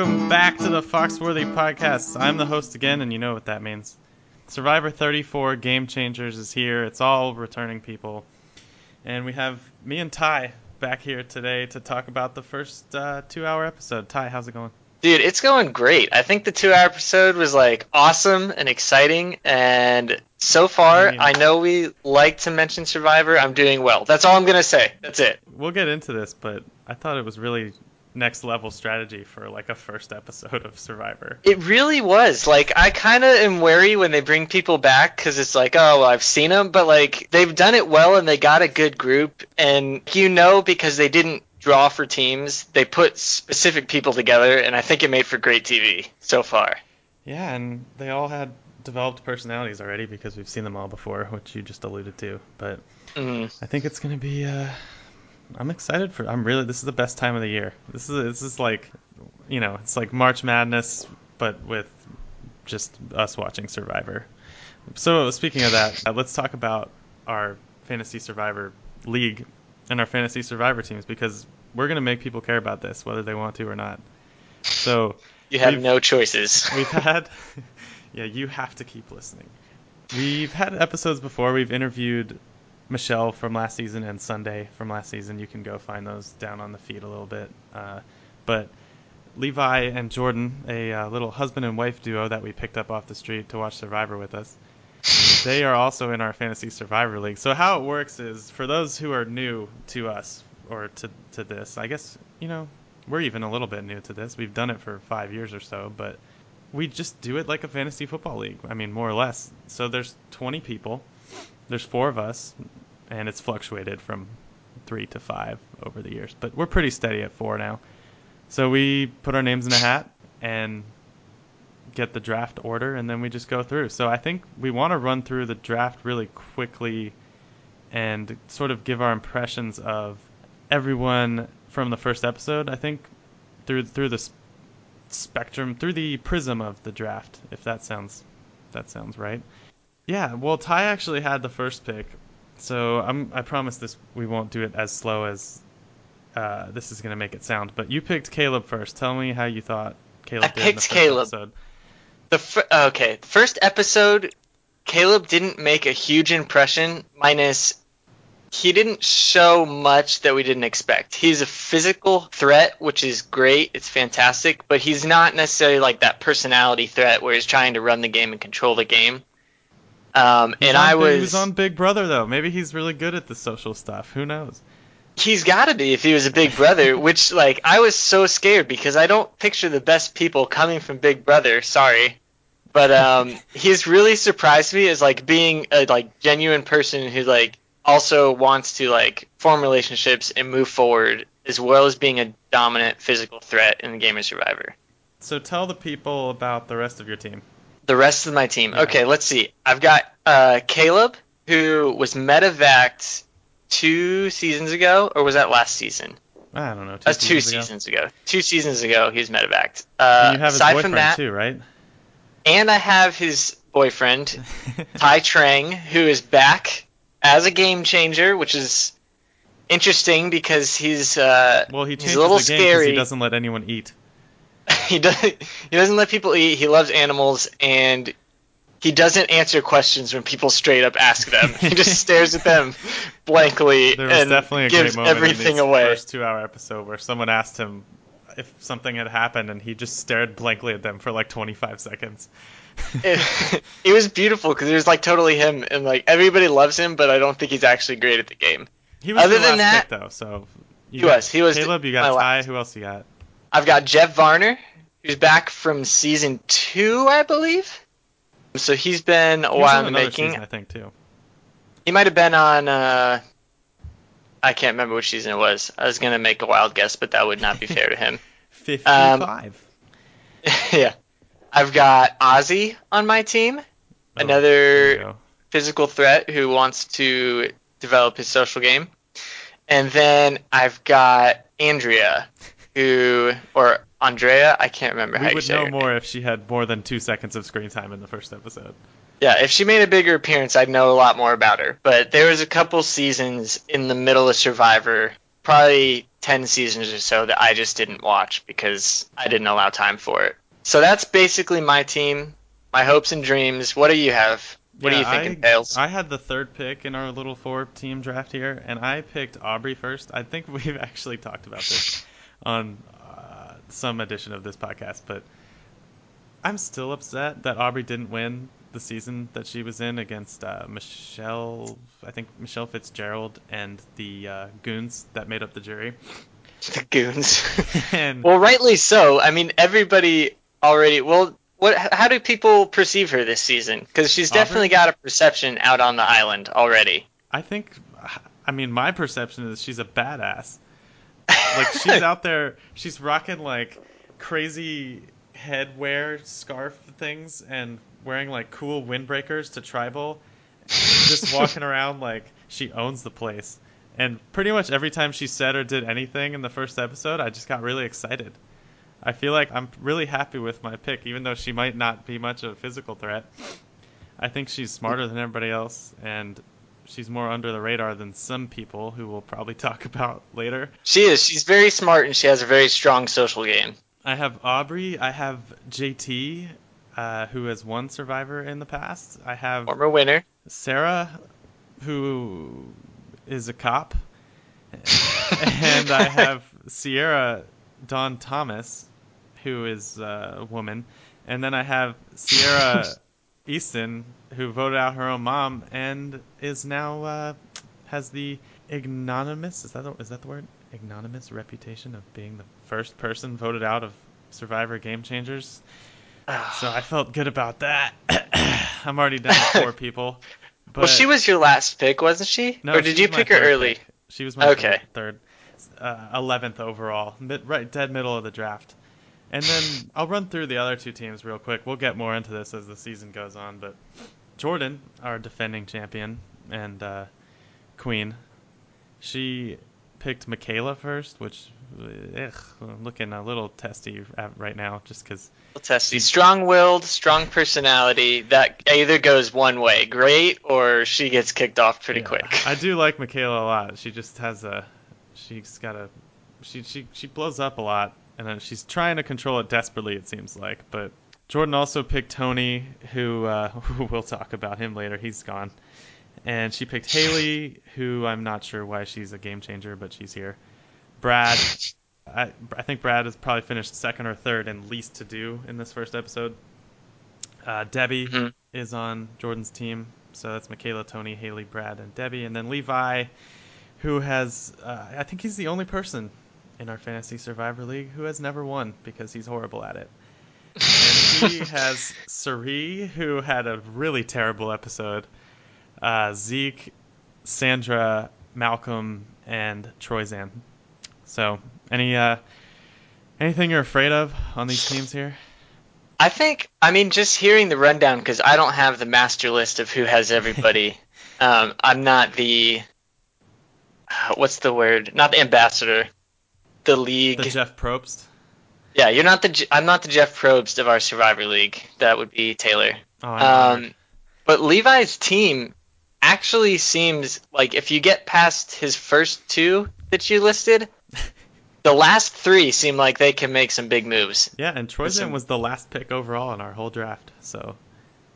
Welcome back to the Foxworthy Podcast. I'm the host again, and you know what that means. Survivor 34 Game Changers is here. It's all returning people. And we have me and Ty back here today to talk about the first uh, two hour episode. Ty, how's it going? Dude, it's going great. I think the two hour episode was like awesome and exciting. And so far. I know we like to mention Survivor. I'm doing well. That's all I'm going to say. That's it. We'll get into this, but I thought it was really next level strategy for like a first episode of Survivor. It really was. Like, I kind of am wary when they bring people back because it's like, oh, well, I've seen them. But, like, they've done it well and they got a good group. And you know, because they didn't draw for teams, they put specific people together. And I think it made for great TV so far. Yeah, and they all had developed personalities already because we've seen them all before, which you just alluded to. But Mm. I think it's gonna be. Uh, I'm excited for. I'm really. This is the best time of the year. This is. This is like, you know, it's like March Madness, but with just us watching Survivor. So speaking of that, uh, let's talk about our fantasy Survivor league and our fantasy Survivor teams because we're gonna make people care about this whether they want to or not. So You have no choices. We've had, yeah, you have to keep listening. We've had episodes before. We've interviewed Michelle from last season and Sunday from last season. You can go find those down on the feed a little bit. Uh, but Levi and Jordan, a uh, little husband and wife duo that we picked up off the street to watch Survivor with us, they are also in our fantasy Survivor league. So how it works is, for those who are new to us or to to this, I guess you know we're even a little bit new to this. We've done it for five years or so, but we just do it like a fantasy football league. I mean, more or less. So there's 20 people. There's four of us, and it's fluctuated from three to five over the years, but we're pretty steady at four now. So we put our names in a hat and get the draft order, and then we just go through. So I think we want to run through the draft really quickly and sort of give our impressions of everyone from the first episode. I think through through the spectrum, through the prism of the draft, if that sounds that sounds right. Yeah, well, Ty actually had the first pick, so I'm I promise this we won't do it as slow as uh, this is gonna make it sound. But you picked Caleb first. Tell me how you thought Caleb I did in the picked first Caleb. episode. The fir- okay, first episode, Caleb didn't make a huge impression. Minus, he didn't show much that we didn't expect. He's a physical threat, which is great. It's fantastic, but he's not necessarily like that personality threat where he's trying to run the game and control the game. Um, and I was he was on Big Brother though. Maybe he's really good at the social stuff. Who knows? He's got to be if he was a Big Brother, which like I was so scared because I don't picture the best people coming from Big Brother. Sorry, but um, he's really surprised me as like being a like genuine person who like also wants to like form relationships and move forward as well as being a dominant physical threat in the game of Survivor. So tell the people about the rest of your team. The rest of my team. Yeah. Okay, let's see. I've got uh, Caleb, who was medevaced two seasons ago, or was that last season? I don't know. Two That's two seasons ago? seasons ago. Two seasons ago, he was medevaced. Uh, you have his aside boyfriend from that, too, right? and I have his boyfriend, Tai Trang, who is back as a game changer, which is interesting because he's uh, well, he he's a little the game scary. he doesn't let anyone eat. he doesn't he doesn't let people eat. He loves animals and he doesn't answer questions when people straight up ask them. he just stares at them blankly There was and definitely a gives great moment everything in this away. first two-hour episode where someone asked him if something had happened, and he just stared blankly at them for like 25 seconds. it, it was beautiful because it was like totally him and like everybody loves him, but I don't think he's actually great at the game. He was Other your than last that- pick, though. So you He got was. He was Caleb. You got Ty. last. Who else you got? I've got Jeff Varner, who's back from season two, I believe. So he's been a He while in the making. season, I think too. He might have been on. Uh, I can't remember which season it was. I was gonna make a wild guess, but that would not be fair to him. 55. yeah, I've got Ozzy on my team, Oh, another physical threat who wants to develop his social game, and then I've got Andrea, who or Andrea. I can't remember how We would know more if she had more than two seconds of screen time in the first episode. Yeah, if she made a bigger appearance, I'd know a lot more about her. But there was a couple seasons in the middle of Survivor probably 10 seasons or so that I just didn't watch because I didn't allow time for it. So that's basically my team, my hopes and dreams. What do you have? What Yeah, are you thinking, I? I had the third pick in our little four team draft here, and I picked Aubrey first. I think we've actually talked about this on uh, some edition of this podcast, but I'm still upset that Aubrey didn't win the season that she was in against uh, Michelle, I think Michelle Fitzgerald and the uh, goons that made up the jury. the goons. and well, rightly so. I mean, everybody already. Well, what? How do people perceive her this season? Because she's Aubrey? definitely got a perception out on the island already. I think, I mean, my perception is she's a badass. Like she's out there, she's rocking like crazy headwear scarf things and wearing like cool windbreakers to tribal, just walking around like she owns the place. And pretty much every time she said or did anything in the first episode, I just got really excited. I feel like I'm really happy with my pick, even though she might not be much of a physical threat. I think she's smarter than everybody else, and she's more under the radar than some people who we'll probably talk about later. She is. She's very smart and she has a very strong social game. I have Aubrey. I have JT, uh, who has won Survivor in the past. I have Former winner. Sarah, who is a cop. and I have Sierra Dawn Thomas, who is uh, a woman. And then I have Ciera Eastwood, who voted out her own mom and is now uh, has the ignominious is that the, is that the word ignominious reputation of being the first person voted out of Survivor Game Changers. So I felt good about that. I'm already down to four people. But well, she was your last pick, wasn't she? no, or did you pick her early? pick. She was my Okay. third, uh, eleventh overall, mid, right dead middle of the draft. And then I'll run through the other two teams real quick. We'll get more into this as the season goes on. But Jordan, our defending champion and uh, queen, she picked Michaela first, which ugh, I'm looking a little testy right now, just because. Testy. Strong-willed, strong personality. That either goes one way, great, or she gets kicked off pretty quick. I do like Michaela a lot. She just has a, she's got a, she she she blows up a lot, and then she's trying to control it desperately. It seems like, but Jordan also picked Tony, who uh, we'll talk about him later. He's gone, and she picked Hali, who I'm not sure why she's a game changer, but she's here. Brad, I I think Brad has probably finished second or third and least to do in this first episode. Uh, Debbie Mhm. is on Jordan's team, so that's Michaela, Tony, Hali, Brad, and Debbie, and then Levi, who has uh, I think he's the only person in our fantasy Survivor League who has never won because he's horrible at it. And he has Cirie, who had a really terrible episode. Uh, Zeke, Sandra, Malcolm, and Troyzan. So, any uh, anything you're afraid of on these teams here? I think, I mean, just hearing the rundown, because I don't have the master list of who has everybody. um, I'm not the, uh, what's the word? Not the ambassador. The league. The Jeff Probst. yeah, you're not the. I'm not the Jeff Probst of our Survivor League. That would be Taylor. Oh. Um, but Levi's team actually seems like if you get past his first two that you listed, the last three seem like they can make some big moves. yeah, and listen- was the last pick overall in our whole draft, so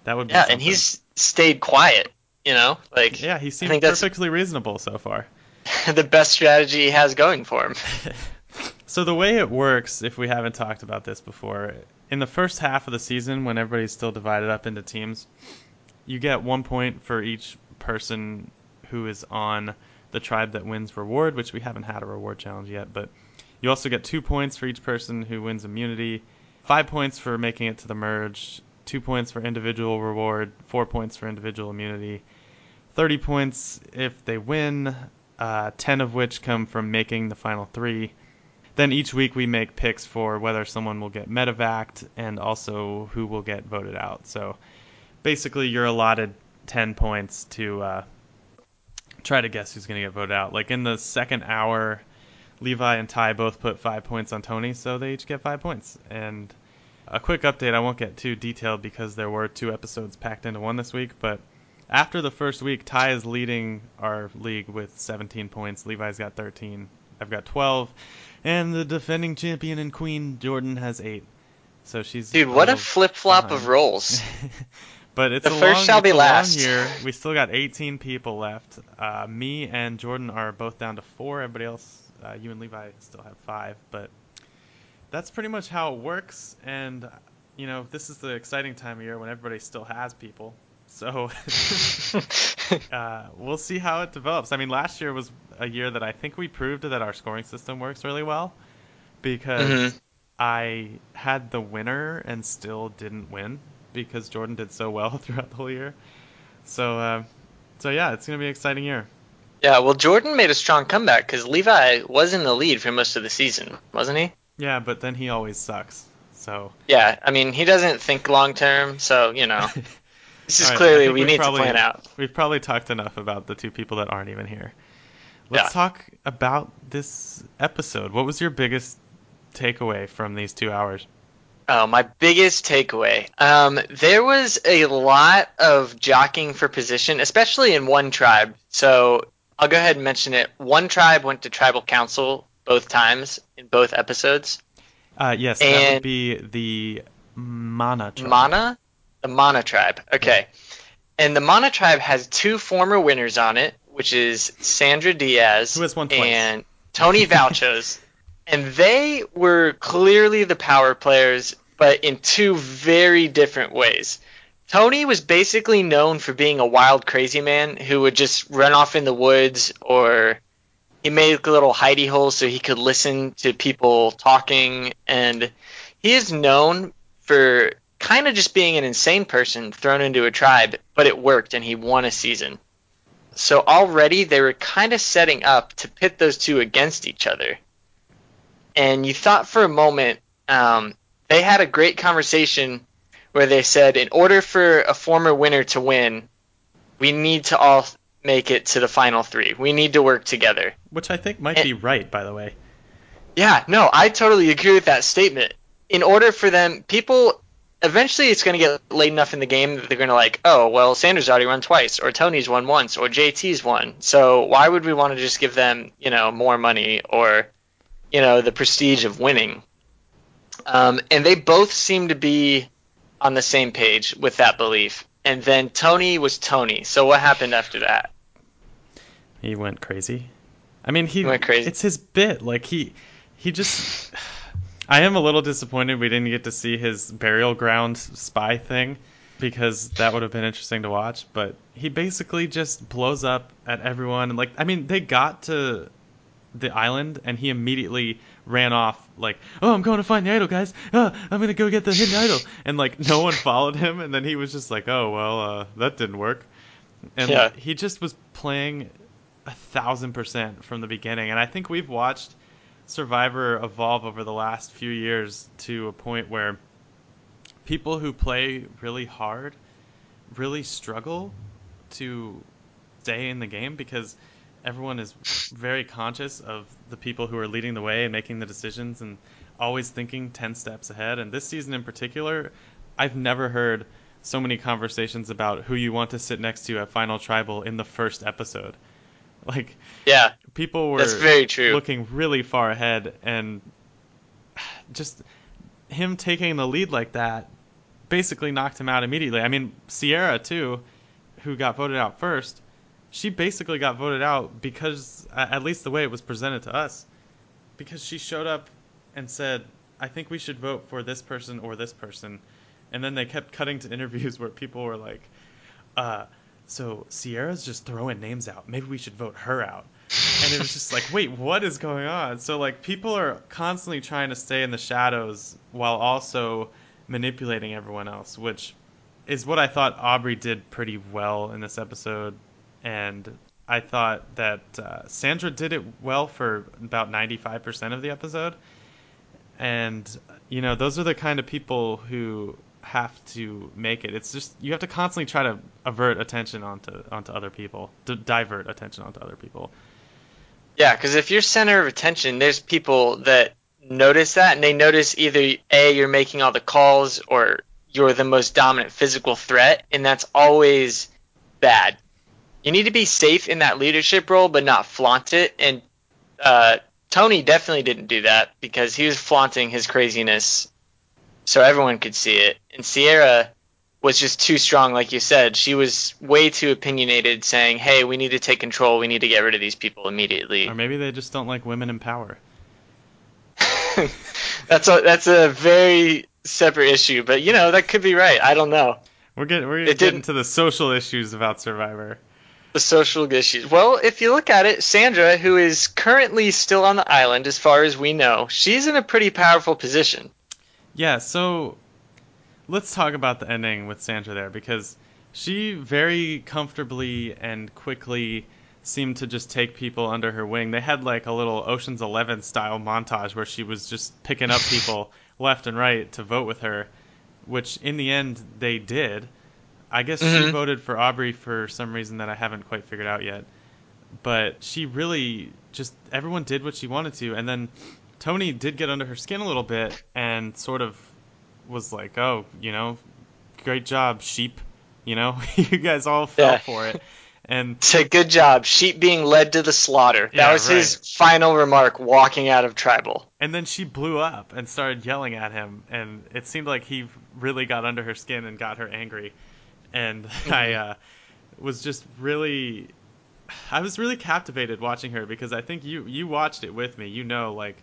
that would be Yeah, something. and he's stayed quiet. You know, like yeah, he seems think that's- perfectly reasonable so far. the best strategy he has going for him. So the way it works, if we haven't talked about this before, in the first half of the season, when everybody's still divided up into teams, you get one point for each person who is on the tribe that wins reward, which we haven't had a reward challenge yet, but you also get two points for each person who wins immunity, five points for making it to the merge, two points for individual reward, four points for individual immunity, 30 points if they win, uh, 10 of which come from making the final three. Then each week we make picks for whether someone will get medevaced and also who will get voted out. So basically, you're allotted 10 points to uh, try to guess who's going to get voted out. Like in the second hour, Levi and Ty both put five points on Tony, so they each get five points. And a quick update I won't get too detailed because there were two episodes packed into one this week, but after the first week, Ty is leading our league with 17 points. Levi's got 13. I've got 12, and the defending champion and queen Jordan has eight. So she's Dude, what a flip flop of roles. but it's The a first long, shall be last. year. We still got 18 people left. Uh, me and Jordan are both down to four. Everybody else, uh, you and Levi, still have five. But that's pretty much how it works. And you know, this is the exciting time of year when everybody still has people. So uh, we'll see how it develops. I mean, last year was a year that I think we proved that our scoring system works really well because Mhm. I had the winner and still didn't win because Jordan did so well throughout the whole year. So, uh, so yeah, it's gonna be an exciting year. Yeah, well, Jordan made a strong comeback because Levi was in the lead for most of the season, wasn't he? Yeah, but then he always sucks. So Yeah, I mean, he doesn't think long term, so, you know, this is right, clearly we need probably- to plan out. we've probably talked enough about the two people that aren't even here. Let's Yeah. talk about this episode. What was your biggest takeaway from these two hours? Oh, my biggest takeaway. Um, there was a lot of jockeying for position, especially in one tribe. So I'll go ahead and mention it. One tribe went to tribal council both times in both episodes. Uh, yes, that would be the Mana tribe. Mana? The Mana tribe. Okay. Mm-hmm. And the Mana tribe has two former winners on it, which is Sandra Diaz Who has won twice. and Tony Vlachos. and they were clearly the power players, but in two very different ways. Tony was basically known for being a wild, crazy man who would just run off in the woods or he made a little hidey holes so he could listen to people talking. And he is known for kind of just being an insane person thrown into a tribe, but it worked and he won a season. So already they were kind of setting up to pit those two against each other. And you thought for a moment, um, they had a great conversation where they said, in order for a former winner to win, we need to all make it to the final three. We need to work together. Which I think might And- be right, by the way. Yeah, no, I totally agree with that statement. In order for them, people eventually it's going to get late enough in the game that they're going to like, oh, well, Sandra's already won twice, or Tony's won once, or JT's won. So why would we want to just give them, you know, more money or, you know, the prestige of winning? Um, and they both seem to be on the same page with that belief. And then Tony was Tony. So what happened after that? He went crazy. I mean, he, He went crazy. It's his bit. Like he, he just. I am a little disappointed we didn't get to see his burial ground spy thing, because that would have been interesting to watch. But he basically just blows up at everyone, and like, I mean, they got to the island, and he immediately ran off like, "Oh, I'm going to find the idol, guys. Oh, I'm gonna go get the hidden idol." And like, no one followed him, and then he was just like, "Oh, well, uh, that didn't work." And Yeah. he just was playing a thousand percent from the beginning. And I think we've watched Survivor evolve over the last few years to a point where people who play really hard really struggle to stay in the game because everyone is very conscious of the people who are leading the way and making the decisions and always thinking 10 steps ahead. And this season in particular, I've never heard so many conversations about who you want to sit next to at Final Tribal in the first episode. Like, Yeah, people were that's very true. looking really far ahead and just him taking the lead like that basically knocked him out immediately. I mean, Ciera too, who got voted out first, she basically got voted out because at least the way it was presented to us because she showed up and said, "I think we should vote for this person or this person." And then they kept cutting to interviews where people were like, uh, so Ciera's just throwing names out. Maybe we should vote her out. And it was just like, wait, what is going on? So like people are constantly trying to stay in the shadows while also manipulating everyone else, which is what I thought Aubrey did pretty well in this episode. And I thought that uh, Sandra did it well for about 95% of the episode. And, you know, those are the kind of people who have to make it. It's just you have to constantly try to avert attention onto onto other people, to divert attention onto other people. Yeah, because if you're center of attention, there's people that notice that, and they notice either a you're making all the calls or you're the most dominant physical threat, and that's always bad. You need to be safe in that leadership role, but not flaunt it. And uh, Tony definitely didn't do that because he was flaunting his craziness so everyone could see it. And Ciera was just too strong, like you said. She was way too opinionated, saying, "Hey, we need to take control. We need to get rid of these people immediately." Or maybe they just don't like women in power. that's a that's a very separate issue, but you know that could be right. I don't know. We're getting we're It getting to the social issues about Survivor. The social issues. Well, if you look at it, Sandra, who is currently still on the island, as far as we know, she's in a pretty powerful position. Yeah, so let's talk about the ending with Sandra there because she very comfortably and quickly seemed to just take people under her wing. They had like a little Ocean's 11 style montage where she was just picking up people left and right to vote with her, which in the end they did. I guess she Mhm. voted for Aubrey for some reason that I haven't quite figured out yet. But she really just everyone did what she wanted to and then Tony did get under her skin a little bit and sort of was like, "Oh, you know, great job, sheep. You know, you guys all fell Yeah. for it." And a good job. Sheep being led to the slaughter. That Yeah, was his final remark walking out of tribal. and then she blew up and started yelling at him, and it seemed like he really got under her skin and got her angry. And I uh, was just really, I was really captivated watching her because I think you you watched it with me. You know, like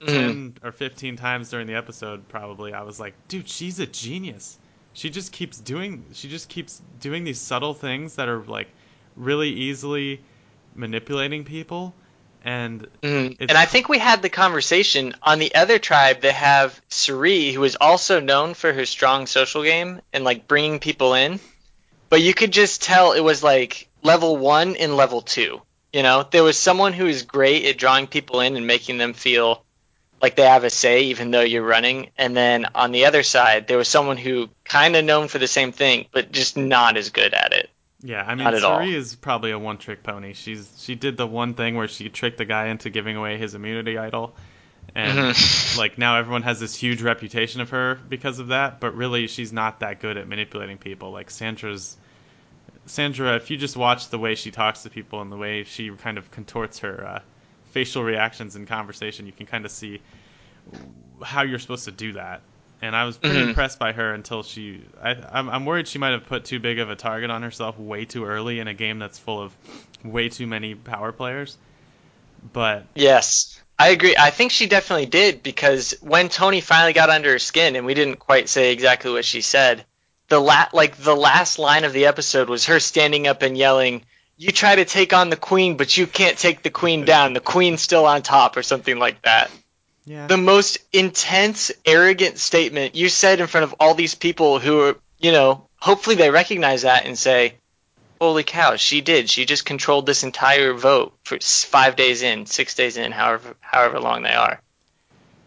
Mhm. 10 or 15 times during the episode probably i was like dude she's a genius she just keeps doing she just keeps doing these subtle things that are like really easily manipulating people and Mhm. And I think we had the conversation on the other tribe. They have Cirie, who is also known for her strong social game and like bringing people in. But you could just tell it was like level one and level two. You know, there was someone who is great at drawing people in and making them feel like they have a say, even though you're running. And then on the other side, there was someone who kind of known for the same thing, but just not as good at it. yeah i mean Not. Cirie is probably a one trick pony she's she did the one thing where she tricked the guy into giving away his immunity idol and Mhm. like now everyone has this huge reputation of her because of that but really she's not that good at manipulating people like sandra's sandra if you just watch the way she talks to people and the way she kind of contorts her uh, facial reactions in conversation you can kind of see how you're supposed to do that and i was pretty Mhm. impressed by her until she I, I'm, I'm worried she might have put too big of a target on herself way too early in a game that's full of way too many power players but Yes, I agree. I think she definitely did because when Tony finally got under her skin, and we didn't quite say exactly what she said, the la- like the last line of the episode was her standing up and yelling, "You try to take on the queen, but you can't take the queen down. The queen's still on top," or something like that. yeah The most intense, arrogant statement you said in front of all these people who are, you know, hopefully they recognize that and say, holy cow, she did. She just controlled this entire vote for five days in, six days in, however however long they are.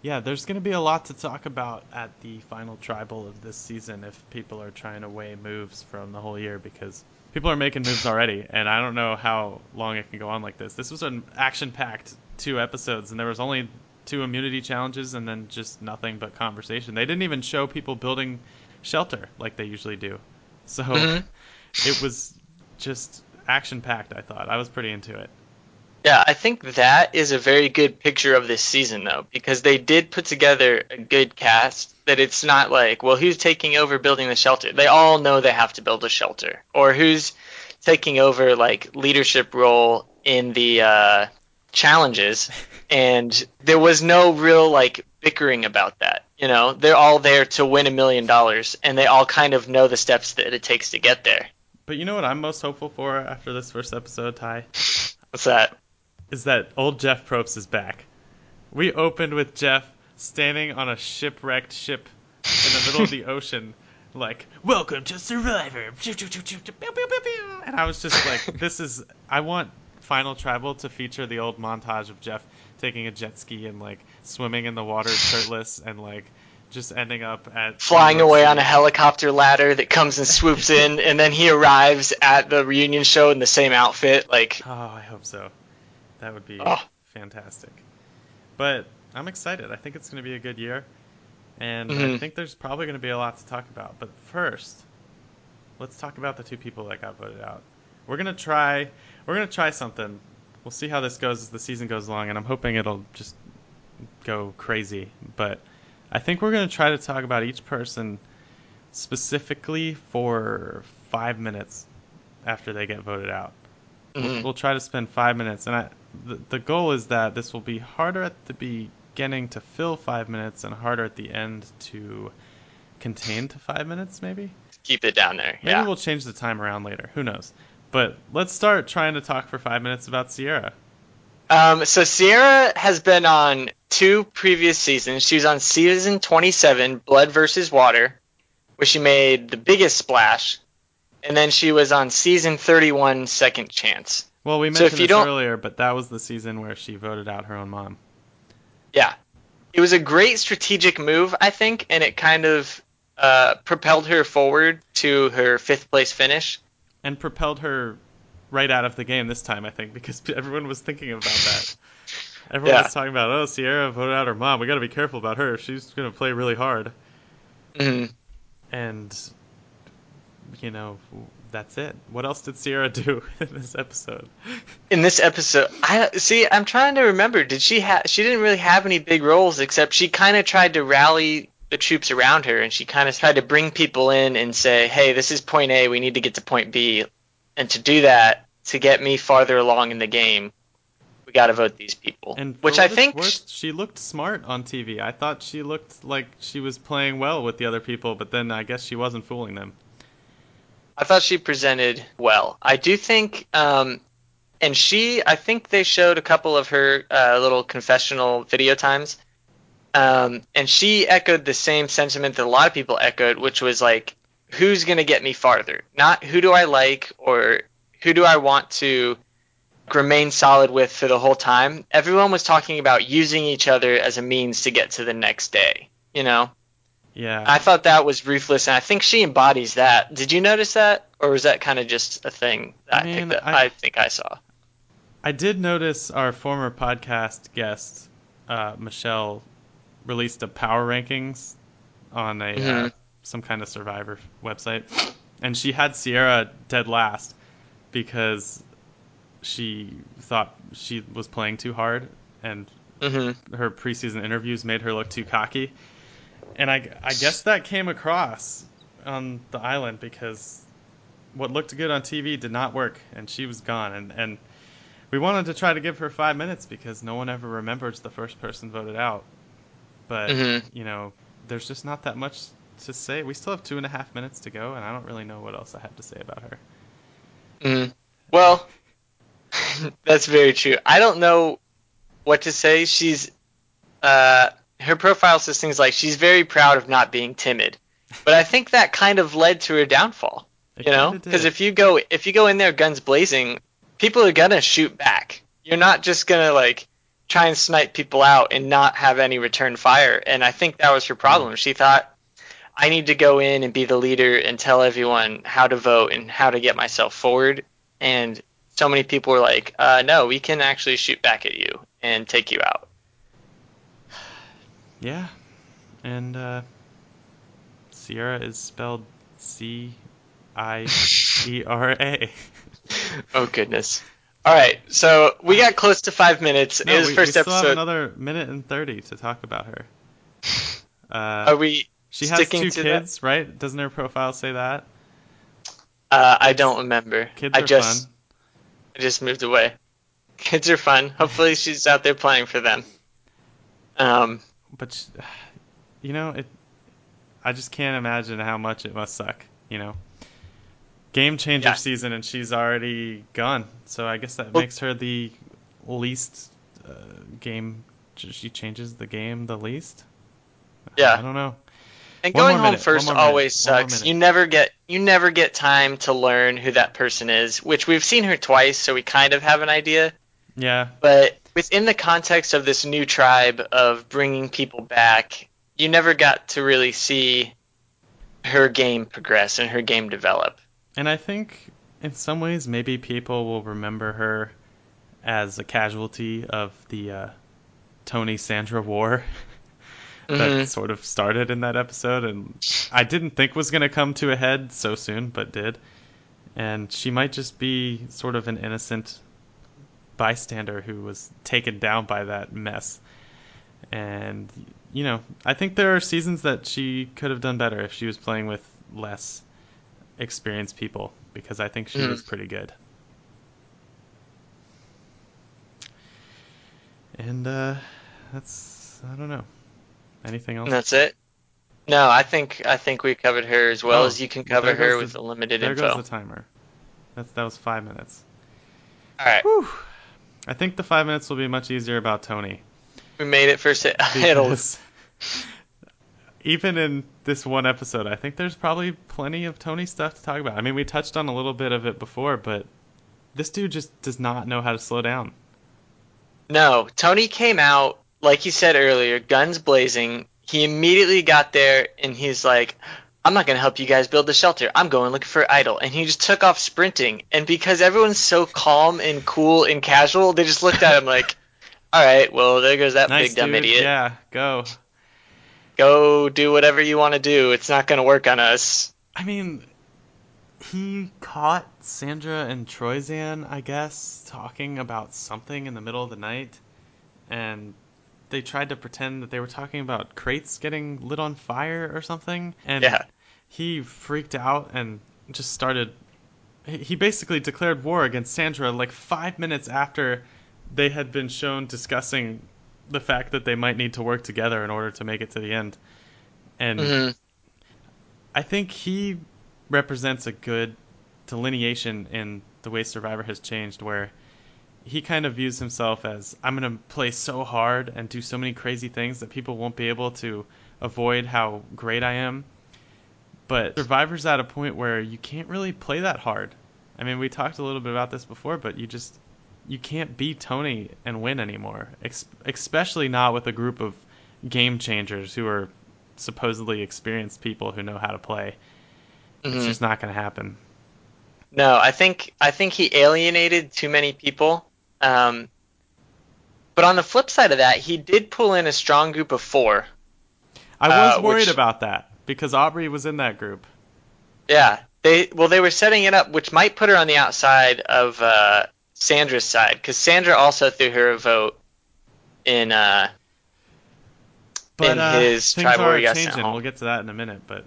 Yeah, there's going to be a lot to talk about at the final tribal of this season if people are trying to weigh moves from the whole year because people are making moves already, and I don't know how long it can go on like this. This was an action packed two episodes, and there was only two immunity challenges and then just nothing but conversation. They didn't even show people building shelter like they usually do. So Mhm. it was just action packed, I thought. I was pretty into it. Yeah, I think that is a very good picture of this season, though, because they did put together a good cast. That it's not like, well, who's taking over building the shelter? They all know they have to build a shelter, or who's taking over like leadership role in the uh, challenges. And there was no real like bickering about that. You know, they're all there to win a million dollars, and they all kind of know the steps that it takes to get there. But you know what I'm most hopeful for after this first episode, Ty? What's that? Is that old Jeff Probst is back. We opened with Jeff standing on a shipwrecked ship in the middle of the ocean, like, Welcome to Survivor! And I was just like, This is. I want Final Tribal to feature the old montage of Jeff taking a jet ski and, like, swimming in the water shirtless and, like, just ending up at. flying away on a helicopter ladder that comes and swoops in, and then he arrives at the reunion show in the same outfit. Like, Oh, I hope so. That would be Oh. fantastic. But I'm excited. I think it's going to be a good year. And I Mhm. think there's probably going to be a lot to talk about. But first, let's talk about the two people that got voted out. We're going to try we're going to try something. we'll see how this goes as the season goes along, and I'm hoping it'll just go crazy. But I think we're going to try to talk about each person specifically for five minutes after they get voted out. We'll, Mhm. we'll try to spend five minutes, and I, the, the goal is that this will be harder at the beginning to fill five minutes and harder at the end to contain to five minutes, maybe. Keep it down there. Maybe yeah. we'll change the time around later. Who knows? But let's start trying to talk for five minutes about Ciera. Um, so Ciera has been on two previous seasons. She was on season 27, Blood versus Water, where she made the biggest splash, and then she was on season 31, Second Chance. Well, we So mentioned if you this earlier, but that was the season where she voted out her own mom. Yeah, it was a great strategic move, I think, and it kind of uh, propelled her forward to her fifth place finish. and propelled her right out of the game this time, I think, because everyone was thinking about that. Everyone Yeah. was talking about, oh, Ciera voted out her mom. We got to be careful about her. She's going to play really hard. Mhm. And, you know, that's it. What else did Ciera do in this episode? In this episode, I see. I'm trying to remember. Did she have? She didn't really have any big roles, except she kind of tried to rally the troops around her, and she kind of tried to bring people in and say, "Hey, this is point A. We need to get to point B." And to do that, to get me farther along in the game, we got to vote these people. And which I think, worth, she looked smart on TV. I thought she looked like she was playing well with the other people, but then I guess she wasn't fooling them. I thought she presented well. I do think, um, and she, I think they showed a couple of her uh, little confessional video times, um, and she echoed the same sentiment that a lot of people echoed, which was like, who's gonna get me farther? Not who do I like or who do I want to remain solid with for the whole time. Everyone was talking about using each other as a means to get to the next day. You know, Yeah. I thought that was ruthless, and I think she embodies that. Did you notice that, or was that kind of just a thing that I I, mean, picked up? I- I, think I saw. I did notice our former podcast guest, uh, Michelle, released a power rankings on a uh, Mhm. some kind of Survivor website, and she had Ciera dead last because she thought she was playing too hard, and hmm her preseason interviews made her look too cocky. And I, I guess that came across on the island because what looked good on TV did not work, and she was gone. And, and we wanted to try to give her five minutes because no one ever remembers the first person voted out. But, Mhm. you know, there's just not that much to say. We still have two and a half minutes to go, and I don't really know what else I have to say about her. hmm Well, that's very true. I don't know what to say. She's, uh, her profile says things like she's very proud of not being timid, but I think that kind of led to her downfall. It you know? because if you go if you go in there guns blazing people are gonna shoot back. You're not just gonna like try and snipe people out and not have any return fire. And i think that was her problem. She thought i need to go in and be the leader and tell everyone how to vote and how to get myself forward. And so many people were like uh, no we can actually shoot back at you and take you out Yeah, and uh, Ciera is spelled C I E R A. oh goodness all right so we got close to five minutes No, it was we, first we still have episode another minute and thirty to talk about her. Uh, are we she has sticking two to that? kids, right? Doesn't her profile say that? Uh, I don't remember. Kids I are just fun. I just moved away. Kids are fun. Hopefully she's out there playing for them. Um, but you know it. I just can't imagine how much it must suck. You know, game changer Yeah. season, and she's already gone. So I guess that Well- makes her the least uh, game. She changes the game the least. Yeah. I don't know. and One going home minute, first always sucks. You never get you never get time to learn who that person is, which we've seen her twice, so we kind of have an idea. Yeah, But within the context of this new tribe of bringing people back, you never got to really see her game progress and her game develop. and I think in some ways maybe people will remember her as a casualty of the uh, Tony Sandra war that Mhm. sort of started in that episode, and I didn't think was going to come to a head so soon, but did. And she might just be sort of an innocent bystander who was taken down by that mess. And you know, I think there are seasons that she could have done better if she was playing with less experienced people because I think she Mm. was pretty good. And uh, that's I don't know. Anything else? That's it. No, I think I think we covered her as well Oh, as you can cover her with the- the limited there info. goes the timer. That's that was five minutes. All right, Whew. I think the five minutes will be much easier about Tony. we made it first. It'll even in this one episode, I think there's probably plenty of Tony stuff to talk about. I mean, we touched on a little bit of it before, but this dude just does not know how to slow down. No, Tony came out, like you said earlier, guns blazing. He immediately got there and he's like, I'm not going to help you guys build the shelter. I'm going looking for Idol. And he just took off sprinting. And because everyone's so calm and cool and casual, they just looked at him like, all right, well, there goes that nice big dumb dude. idiot. Yeah, go. Go do whatever you want to do. It's not going to work on us. I mean, he caught Sandra and Troyzan, I guess, talking about something in the middle of the night, and they tried to pretend that they were talking about crates getting lit on fire or something, and Yeah. he freaked out and just started. he- basically declared war against Sandra like five minutes after they had been shown discussing the fact that they might need to work together in order to make it to the end. And hmm I think he represents a good delineation in the way Survivor has changed, where he kind of views himself as I'm going to play so hard and do so many crazy things that people won't be able to avoid how great I am. But Survivor's at a point where you can't really play that hard. I mean, we talked a little bit about this before, but you just you can't beat Tony and win anymore, ex- especially not with a group of game changers who are supposedly experienced people who know how to play. It's Mhm. just not going to happen. No, I think I think he alienated too many people. Um, but on the flip side of that, he did pull in a strong group of four. I was Uh, worried which- about that because Aubrey was in that group. Yeah, they well they were setting it up, which might put her on the outside of uh, Sandra's side, because Sandra also threw her a vote in. Uh, But in uh, his things tribal are changing. We'll get to that in a minute, but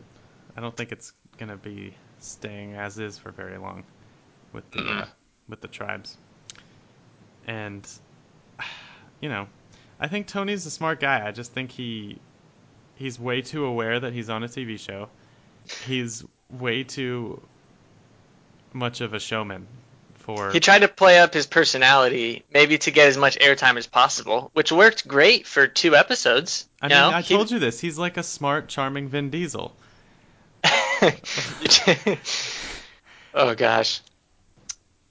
I don't think it's going to be staying as is for very long with the uh, with the tribes. And you know, I think Tony's a smart guy. I just think he he's way too aware that he's on a TV show. He's way too much of a showman for he tried to play up his personality, maybe to get as much airtime as possible, which worked great for two episodes. I mean, know? I He- told you this. He's like a smart, charming Vin Diesel. oh gosh.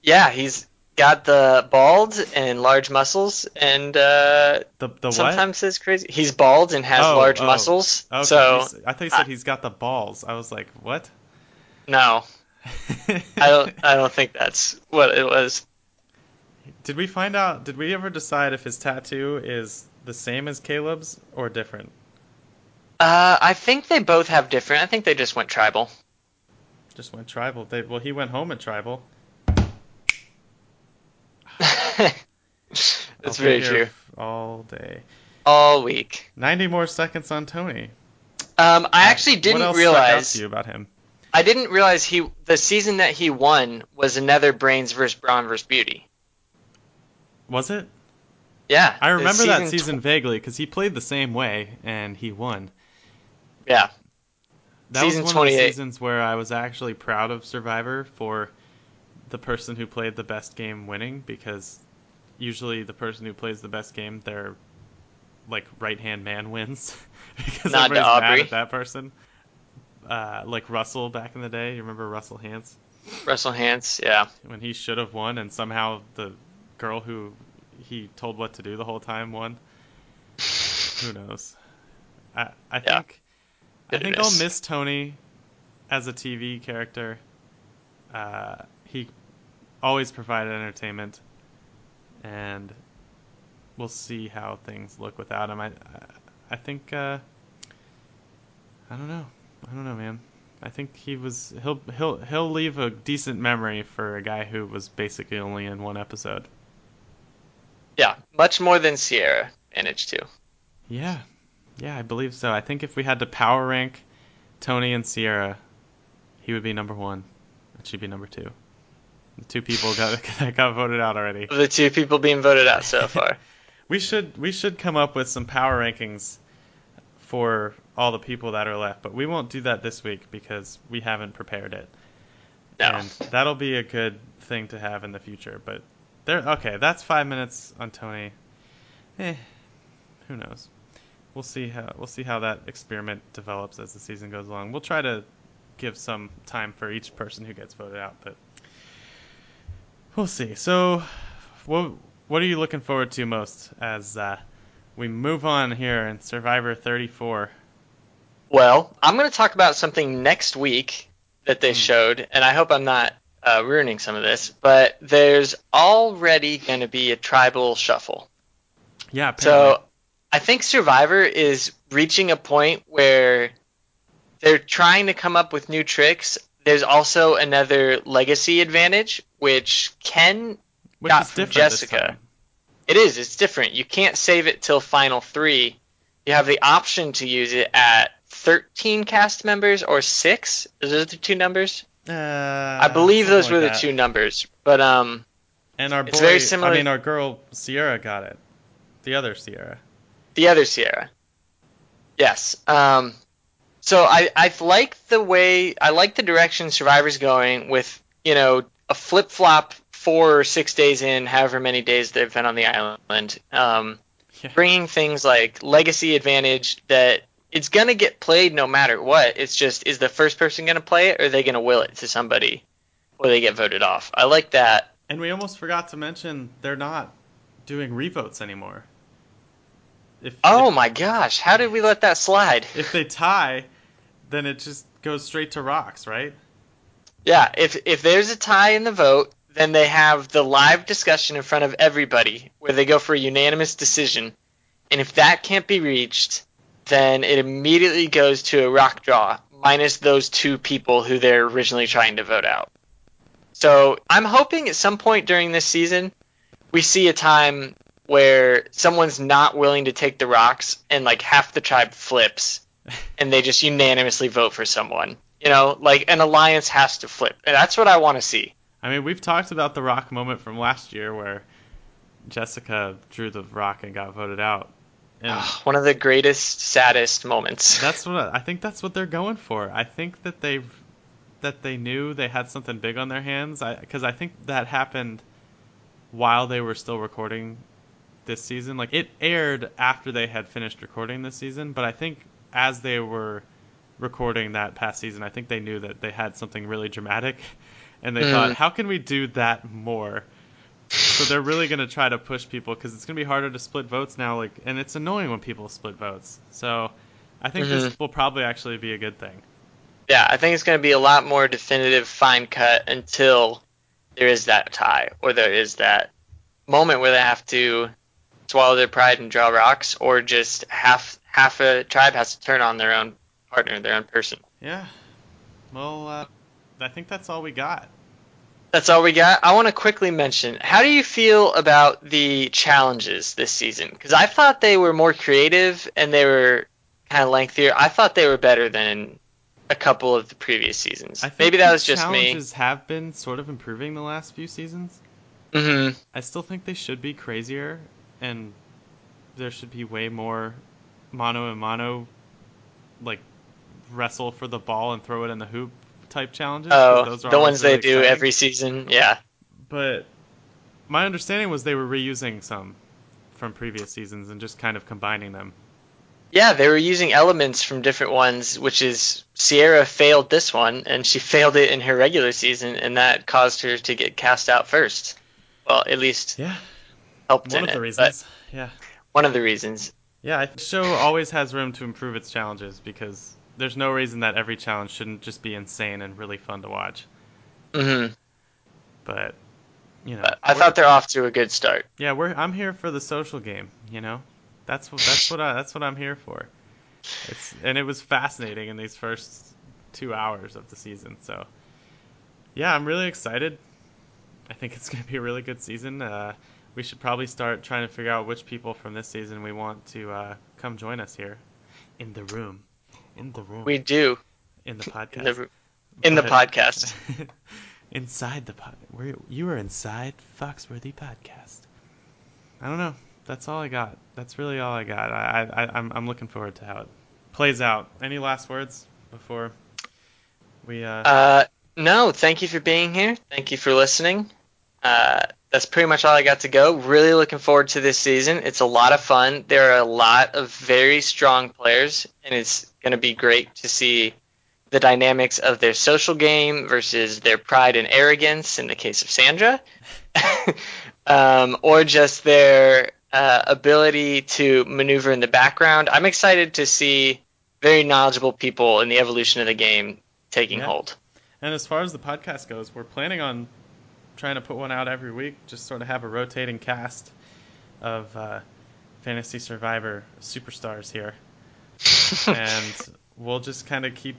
Yeah, he's got the bald and large muscles, and uh, The the sometimes says crazy. He's bald and has Oh, large oh. muscles. Okay, so I thought you said he's got the balls. I was like, what? no, I don't. I don't think that's what it was. did we find out? Did we ever decide if his tattoo is the same as Caleb's or different? Uh, I think they both have different. I think they just went tribal. Just went tribal. They, well, he went home at tribal. That's I'll very true. All day. All week. Ninety more seconds on Tony. Um, I actually didn't what else stuck out realize. to you about him? I didn't realize he the season that he won was another Brains versus Brawn versus Beauty. Was it? Yeah, I remember that tw- season vaguely because he played the same way and he won. yeah, That Season was one of the seasons where I was actually proud of Survivor for the person who played the best game winning because usually the person who plays the best game, their like right hand man wins because Nod to everybody's mad Aubrey. at that person. Uh, like Russell back in the day, you remember Russell Hantz Russell Hantz. Yeah, when he should have won and somehow the girl who he told what to do the whole time won. Who knows? I I Yeah. think I think I'll miss Tony as a TV character. Uh, he always provided entertainment, and we'll see how things look without him. I I, think uh, I don't know. I don't know, man. I think he was he'll he'll he'll leave a decent memory for a guy who was basically only in one episode. Yeah, much more than Ciera in managed to. Yeah, yeah, I believe so. I think if we had to power rank Tony and Ciera, he would be number one, and she'd be number two. The two people got that got voted out already. The two people being voted out so far. we should we should come up with some power rankings for all the people that are left, but we won't do that this week because we haven't prepared it. No. And that'll be a good thing to have in the future. But there, okay, that's five minutes on Tony. Eh, who knows? We'll see how we'll see how that experiment develops as the season goes along. We'll try to give some time for each person who gets voted out, but we'll see. So, what what are you looking forward to most as uh, we move on here in Survivor 34? Well, I'm going to talk about something next week that they Hmm. showed, and I hope I'm not uh, ruining some of this, but there's already going to be a tribal shuffle. Yeah, apparently. So I think Survivor is reaching a point where they're trying to come up with new tricks. There's also another legacy advantage, which Ken which got is from Jessica. It is. It's different. You can't save it till final three. You have the option to use it at 13 cast members or six. Are those the two numbers? Uh, I believe those were the two numbers. But um, And our boy, It's very similar- I mean, our girl Sierra got it. The other Sierra. the other Sierra. Yes. Um, so I I like the way I like the direction Survivor's going with you know a flip flop four or six days in, however many days they've been on the island. Um, Yeah. bringing things like legacy advantage that it's gonna get played no matter what. It's just is the first person gonna play it or are they gonna will it to somebody or they get voted off. I like that. And we almost forgot to mention they're not doing revotes anymore. If Oh if, my gosh, how did we let that slide? if they tie, then it just goes straight to rocks, right? Yeah, if if there's a tie in the vote, then they have the live discussion in front of everybody where they go for a unanimous decision. And if that can't be reached, then it immediately goes to a rock draw, minus those two people who they're originally trying to vote out. So I'm hoping at some point during this season, we see a time where someone's not willing to take the rocks and like half the tribe flips and they just unanimously vote for someone. You know, like an alliance has to flip. And that's what I want to see. I mean, we've talked about the rock moment from last year where Jessica drew the rock and got voted out. And ah, One of the greatest, saddest moments. that's what I think that's what they're going for. I think that they that they knew they had something big on their hands because I, think that happened while they were still recording this season. Like it aired after they had finished recording this season, but I think as they were recording that past season, I think they knew that they had something really dramatic and they Mm. thought, how can we do that more? So they're really going to try to push people because it's going to be harder to split votes now. Like, and it's annoying when people split votes. So I think this Mhm. will probably actually be a good thing. yeah, I think it's going to be a lot more definitive, fine cut until there is that tie or there is that moment where they have to swallow their pride and draw rocks, or just half half a tribe has to turn on their own partner, their own person. Yeah. Well, uh, I think that's all we got. That's all we got. I want to quickly mention how do you feel about the challenges this season? Because I thought they were more creative and they were kind of lengthier. I thought they were better than a couple of the previous seasons. I think Maybe that was just me. Challenges have been sort of improving the last few seasons. hmm I still think they should be crazier, and there should be way more mono and mono, like wrestle for the ball and throw it in the hoop type challenges. Oh, those are the ones they really do exciting. every season. Yeah. But my understanding was they were reusing some from previous seasons and just kind of combining them. Yeah, they were using elements from different ones, which is Ciera failed this one, and she failed it in her regular season, and that caused her to get cast out first. Well, at least Yeah, helped one of the it, reasons. Yeah. One of the reasons. Yeah, I think the show always has room to improve its challenges because there's no reason that every challenge shouldn't just be insane and really fun to watch. hmm But you know, But I thought they're off to a good start. yeah, we're I'm here for the social game. You know, that's what that's what I that's what I'm here for. It's and it was fascinating in these first two hours of the season. So yeah, I'm really excited. I think it's going to be a really good season. Uh, we should probably start trying to figure out which people from this season we want to uh, come join us here in the room. In the room. We do. in the podcast. In the, in the podcast. inside the pod. Where you were inside Foxworthy podcast. I don't know. That's all I got. That's really all I got. I, I I'm I'm looking forward to how it plays out. Any last words before we uh, Uh, no, thank you for being here. Thank you for listening. Uh, that's pretty much all I got to go. Really looking forward to this season. It's a lot of fun. There are a lot of very strong players, and it's going to be great to see the dynamics of their social game versus their pride and arrogance in the case of Sandra, um, or just their uh, ability to maneuver in the background. I'm excited to see very knowledgeable people in the evolution of the game taking Yeah. hold. And as far as the podcast goes, we're planning on trying to put one out every week, just sort of have a rotating cast of uh, Fantasy Survivor superstars here. and we'll just kind of keep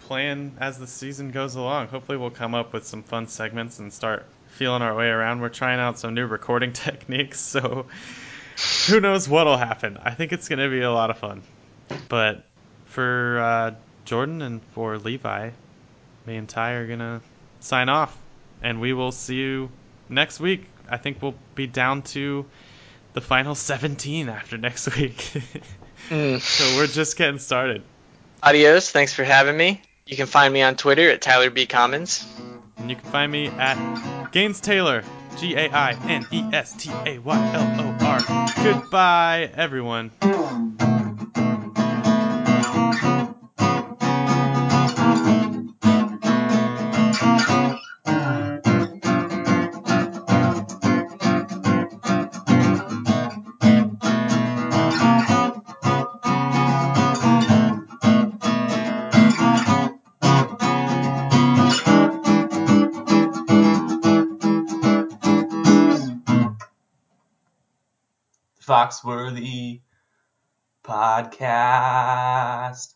playing as the season goes along. Hopefully, we'll come up with some fun segments and start feeling our way around. We're trying out some new recording techniques, so who knows what'll happen. I think it's going to be a lot of fun. But for uh, Jordan and for Levi, me and Ty are gonna sign off, and we will see you next week. I think we'll be down to the final 17 after next week. Mm. so we're just getting started. Adios. Thanks for having me. You can find me on Twitter at Tyler B. Commons. And you can find me at Gaines Taylor, G A I N E S T A Y L O R. Goodbye, everyone. Foxworthy podcast.